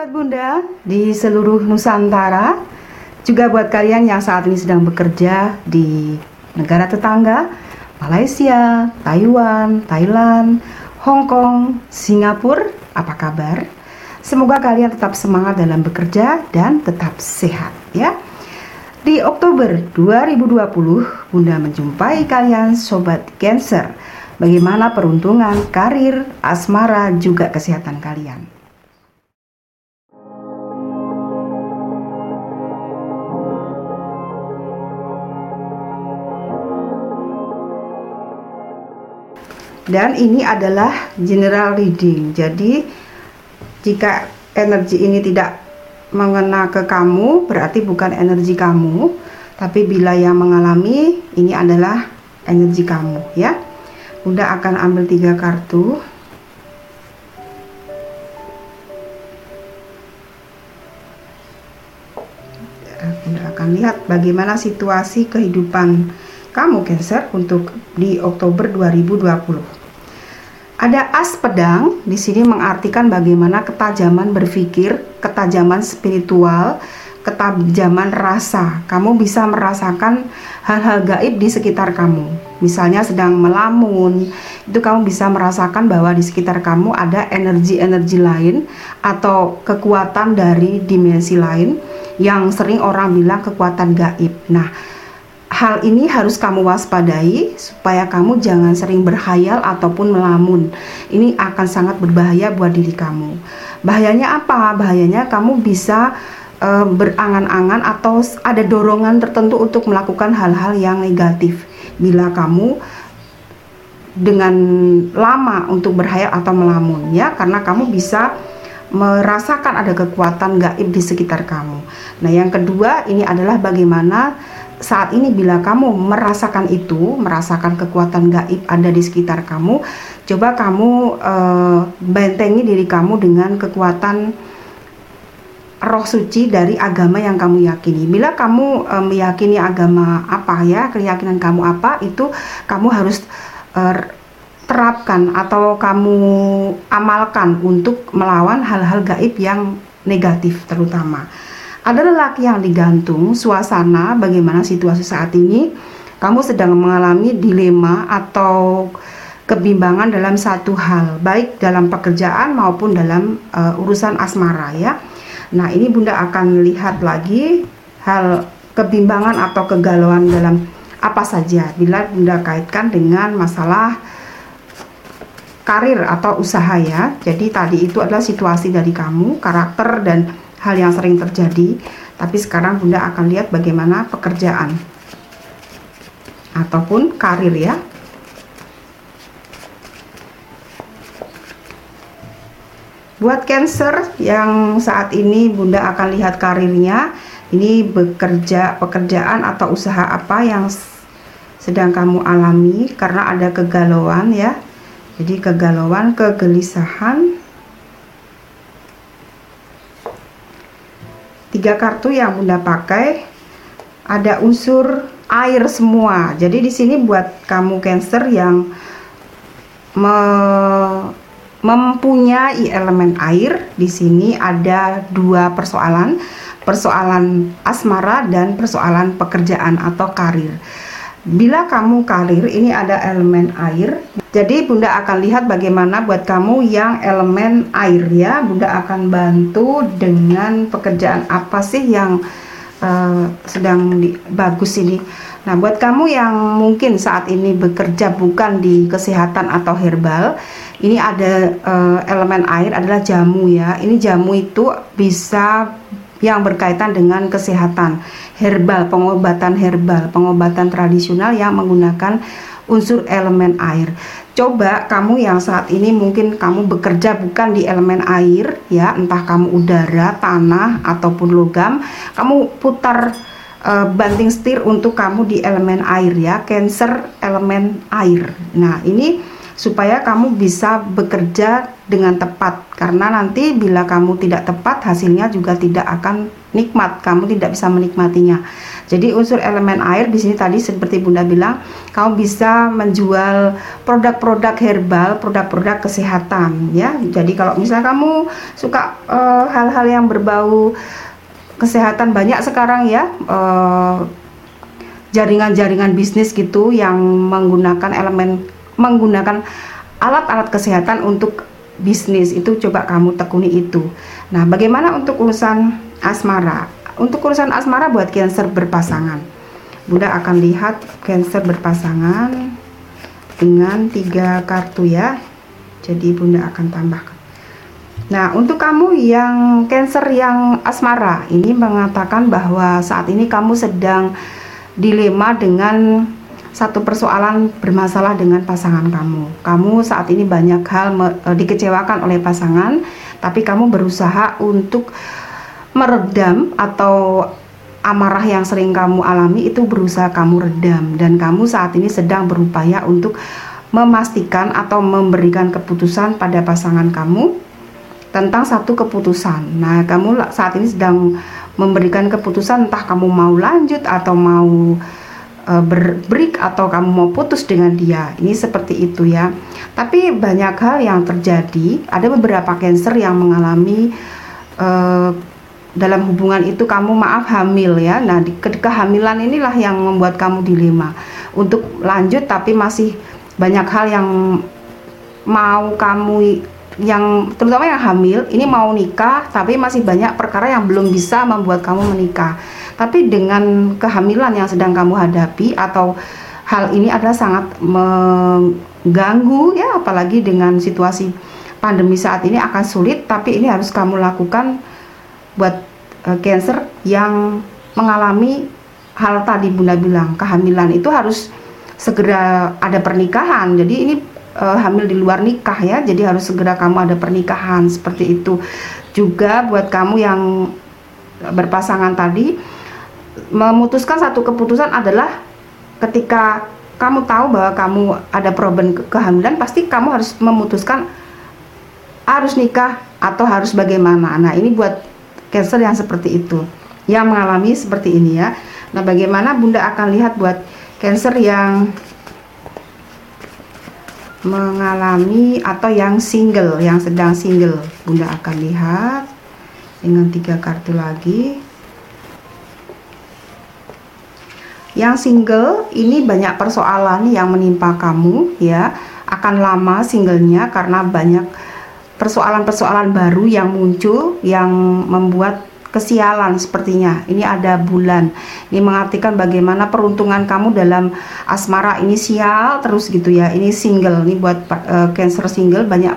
Sobat Bunda di seluruh Nusantara, juga buat kalian yang saat ini sedang bekerja di negara tetangga, Malaysia, Taiwan, Thailand, Hong Kong, Singapura, apa kabar? Semoga kalian tetap semangat dalam bekerja dan tetap sehat ya. Di Oktober 2020, Bunda menjumpai kalian Sobat Cancer. Bagaimana peruntungan, karir, asmara, juga kesehatan kalian. Dan ini adalah general reading. Jadi jika energi ini tidak mengena ke kamu berarti bukan energi kamu. Tapi bila yang mengalami ini adalah energi kamu ya. Bunda akan ambil tiga kartu. Bunda akan lihat bagaimana situasi kehidupan kamu Cancer untuk di Oktober 2020 ada as pedang di sini mengartikan bagaimana ketajaman berpikir, ketajaman spiritual, ketajaman rasa. Kamu bisa merasakan hal-hal gaib di sekitar kamu. Misalnya sedang melamun, itu kamu bisa merasakan bahwa di sekitar kamu ada energi-energi lain atau kekuatan dari dimensi lain yang sering orang bilang kekuatan gaib. Nah, Hal ini harus kamu waspadai supaya kamu jangan sering berhayal ataupun melamun. Ini akan sangat berbahaya buat diri kamu. Bahayanya apa? Bahayanya kamu bisa uh, berangan-angan atau ada dorongan tertentu untuk melakukan hal-hal yang negatif. Bila kamu dengan lama untuk berhayal atau melamun ya, karena kamu bisa merasakan ada kekuatan gaib di sekitar kamu. Nah, yang kedua ini adalah bagaimana saat ini bila kamu merasakan itu, merasakan kekuatan gaib ada di sekitar kamu, coba kamu uh, bentengi diri kamu dengan kekuatan roh suci dari agama yang kamu yakini. Bila kamu uh, meyakini agama apa ya, keyakinan kamu apa, itu kamu harus uh, terapkan atau kamu amalkan untuk melawan hal-hal gaib yang negatif terutama. Ada lelaki yang digantung suasana bagaimana situasi saat ini. Kamu sedang mengalami dilema atau kebimbangan dalam satu hal, baik dalam pekerjaan maupun dalam uh, urusan asmara ya. Nah, ini Bunda akan lihat lagi hal kebimbangan atau kegalauan dalam apa saja bila Bunda kaitkan dengan masalah karir atau usaha ya. Jadi tadi itu adalah situasi dari kamu, karakter dan hal yang sering terjadi, tapi sekarang Bunda akan lihat bagaimana pekerjaan ataupun karir ya. Buat Cancer yang saat ini Bunda akan lihat karirnya, ini bekerja pekerjaan atau usaha apa yang sedang kamu alami karena ada kegalauan ya. Jadi kegalauan, kegelisahan, tiga kartu yang bunda pakai ada unsur air semua. Jadi di sini buat kamu cancer yang me mempunyai elemen air di sini ada dua persoalan. Persoalan asmara dan persoalan pekerjaan atau karir bila kamu karir ini ada elemen air jadi Bunda akan lihat bagaimana buat kamu yang elemen air ya. Bunda akan bantu dengan pekerjaan apa sih yang uh, sedang di, bagus ini. Nah, buat kamu yang mungkin saat ini bekerja bukan di kesehatan atau herbal, ini ada uh, elemen air adalah jamu ya. Ini jamu itu bisa yang berkaitan dengan kesehatan herbal, pengobatan herbal, pengobatan tradisional yang menggunakan unsur elemen air. Coba kamu yang saat ini mungkin kamu bekerja bukan di elemen air ya, entah kamu udara, tanah ataupun logam, kamu putar uh, banting setir untuk kamu di elemen air ya, Cancer elemen air. Nah, ini supaya kamu bisa bekerja dengan tepat. Karena nanti bila kamu tidak tepat hasilnya juga tidak akan nikmat. Kamu tidak bisa menikmatinya. Jadi unsur elemen air di sini tadi seperti Bunda bilang kamu bisa menjual produk-produk herbal produk-produk kesehatan ya. Jadi kalau misalnya kamu suka eh, hal-hal uh, yang berbau kesehatan banyak sekarang ya uh, jaringan-jaringan bisnis gitu yang menggunakan elemen menggunakan alat-alat kesehatan untuk bisnis itu coba kamu tekuni itu. Nah, bagaimana untuk urusan asmara? Untuk urusan asmara buat cancer berpasangan. Bunda akan lihat cancer berpasangan dengan tiga kartu ya. Jadi Bunda akan tambahkan. Nah, untuk kamu yang cancer yang asmara, ini mengatakan bahwa saat ini kamu sedang dilema dengan satu persoalan bermasalah dengan pasangan kamu. Kamu saat ini banyak hal e, dikecewakan oleh pasangan, tapi kamu berusaha untuk meredam atau amarah yang sering kamu alami itu berusaha kamu redam dan kamu saat ini sedang berupaya untuk memastikan atau memberikan keputusan pada pasangan kamu tentang satu keputusan. Nah, kamu saat ini sedang memberikan keputusan entah kamu mau lanjut atau mau e, berbreak atau kamu mau putus dengan dia. Ini seperti itu ya. Tapi banyak hal yang terjadi. Ada beberapa cancer yang mengalami e, dalam hubungan itu kamu maaf hamil ya. Nah, di kehamilan inilah yang membuat kamu dilema untuk lanjut tapi masih banyak hal yang mau kamu yang terutama yang hamil ini mau nikah tapi masih banyak perkara yang belum bisa membuat kamu menikah. Tapi dengan kehamilan yang sedang kamu hadapi atau hal ini adalah sangat mengganggu ya apalagi dengan situasi pandemi saat ini akan sulit tapi ini harus kamu lakukan buat uh, cancer yang mengalami hal tadi Bunda bilang kehamilan itu harus segera ada pernikahan. Jadi ini uh, hamil di luar nikah ya jadi harus segera kamu ada pernikahan seperti itu juga buat kamu yang berpasangan tadi memutuskan satu keputusan adalah ketika kamu tahu bahwa kamu ada problem ke kehamilan pasti kamu harus memutuskan harus nikah atau harus bagaimana nah ini buat cancer yang seperti itu yang mengalami seperti ini ya nah bagaimana bunda akan lihat buat cancer yang mengalami atau yang single, yang sedang single. Bunda akan lihat dengan tiga kartu lagi. Yang single ini banyak persoalan yang menimpa kamu ya. Akan lama singlenya karena banyak persoalan-persoalan baru yang muncul yang membuat kesialan sepertinya. Ini ada bulan. Ini mengartikan bagaimana peruntungan kamu dalam asmara inisial terus gitu ya. Ini single. Ini buat uh, cancer single banyak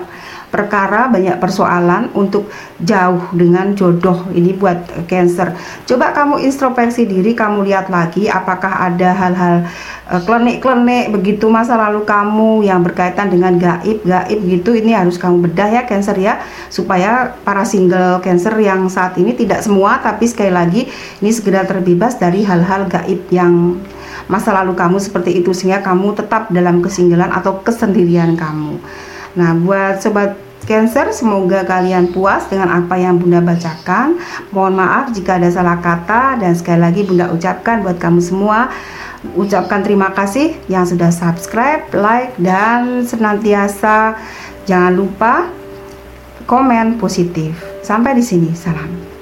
perkara, banyak persoalan untuk jauh dengan jodoh. Ini buat cancer. Coba kamu introspeksi diri, kamu lihat lagi apakah ada hal-hal uh, klenik-klenik begitu masa lalu kamu yang berkaitan dengan gaib, gaib gitu. Ini harus kamu bedah ya cancer ya, supaya para single cancer yang saat ini tidak semua tapi sekali lagi ini segera terbebas dari hal-hal gaib yang masa lalu kamu seperti itu sehingga kamu tetap dalam kesinggalan atau kesendirian kamu. Nah, buat sobat Cancer, semoga kalian puas dengan apa yang Bunda bacakan. Mohon maaf jika ada salah kata dan sekali lagi Bunda ucapkan buat kamu semua ucapkan terima kasih yang sudah subscribe, like dan senantiasa jangan lupa komen positif. Sampai di sini, salam.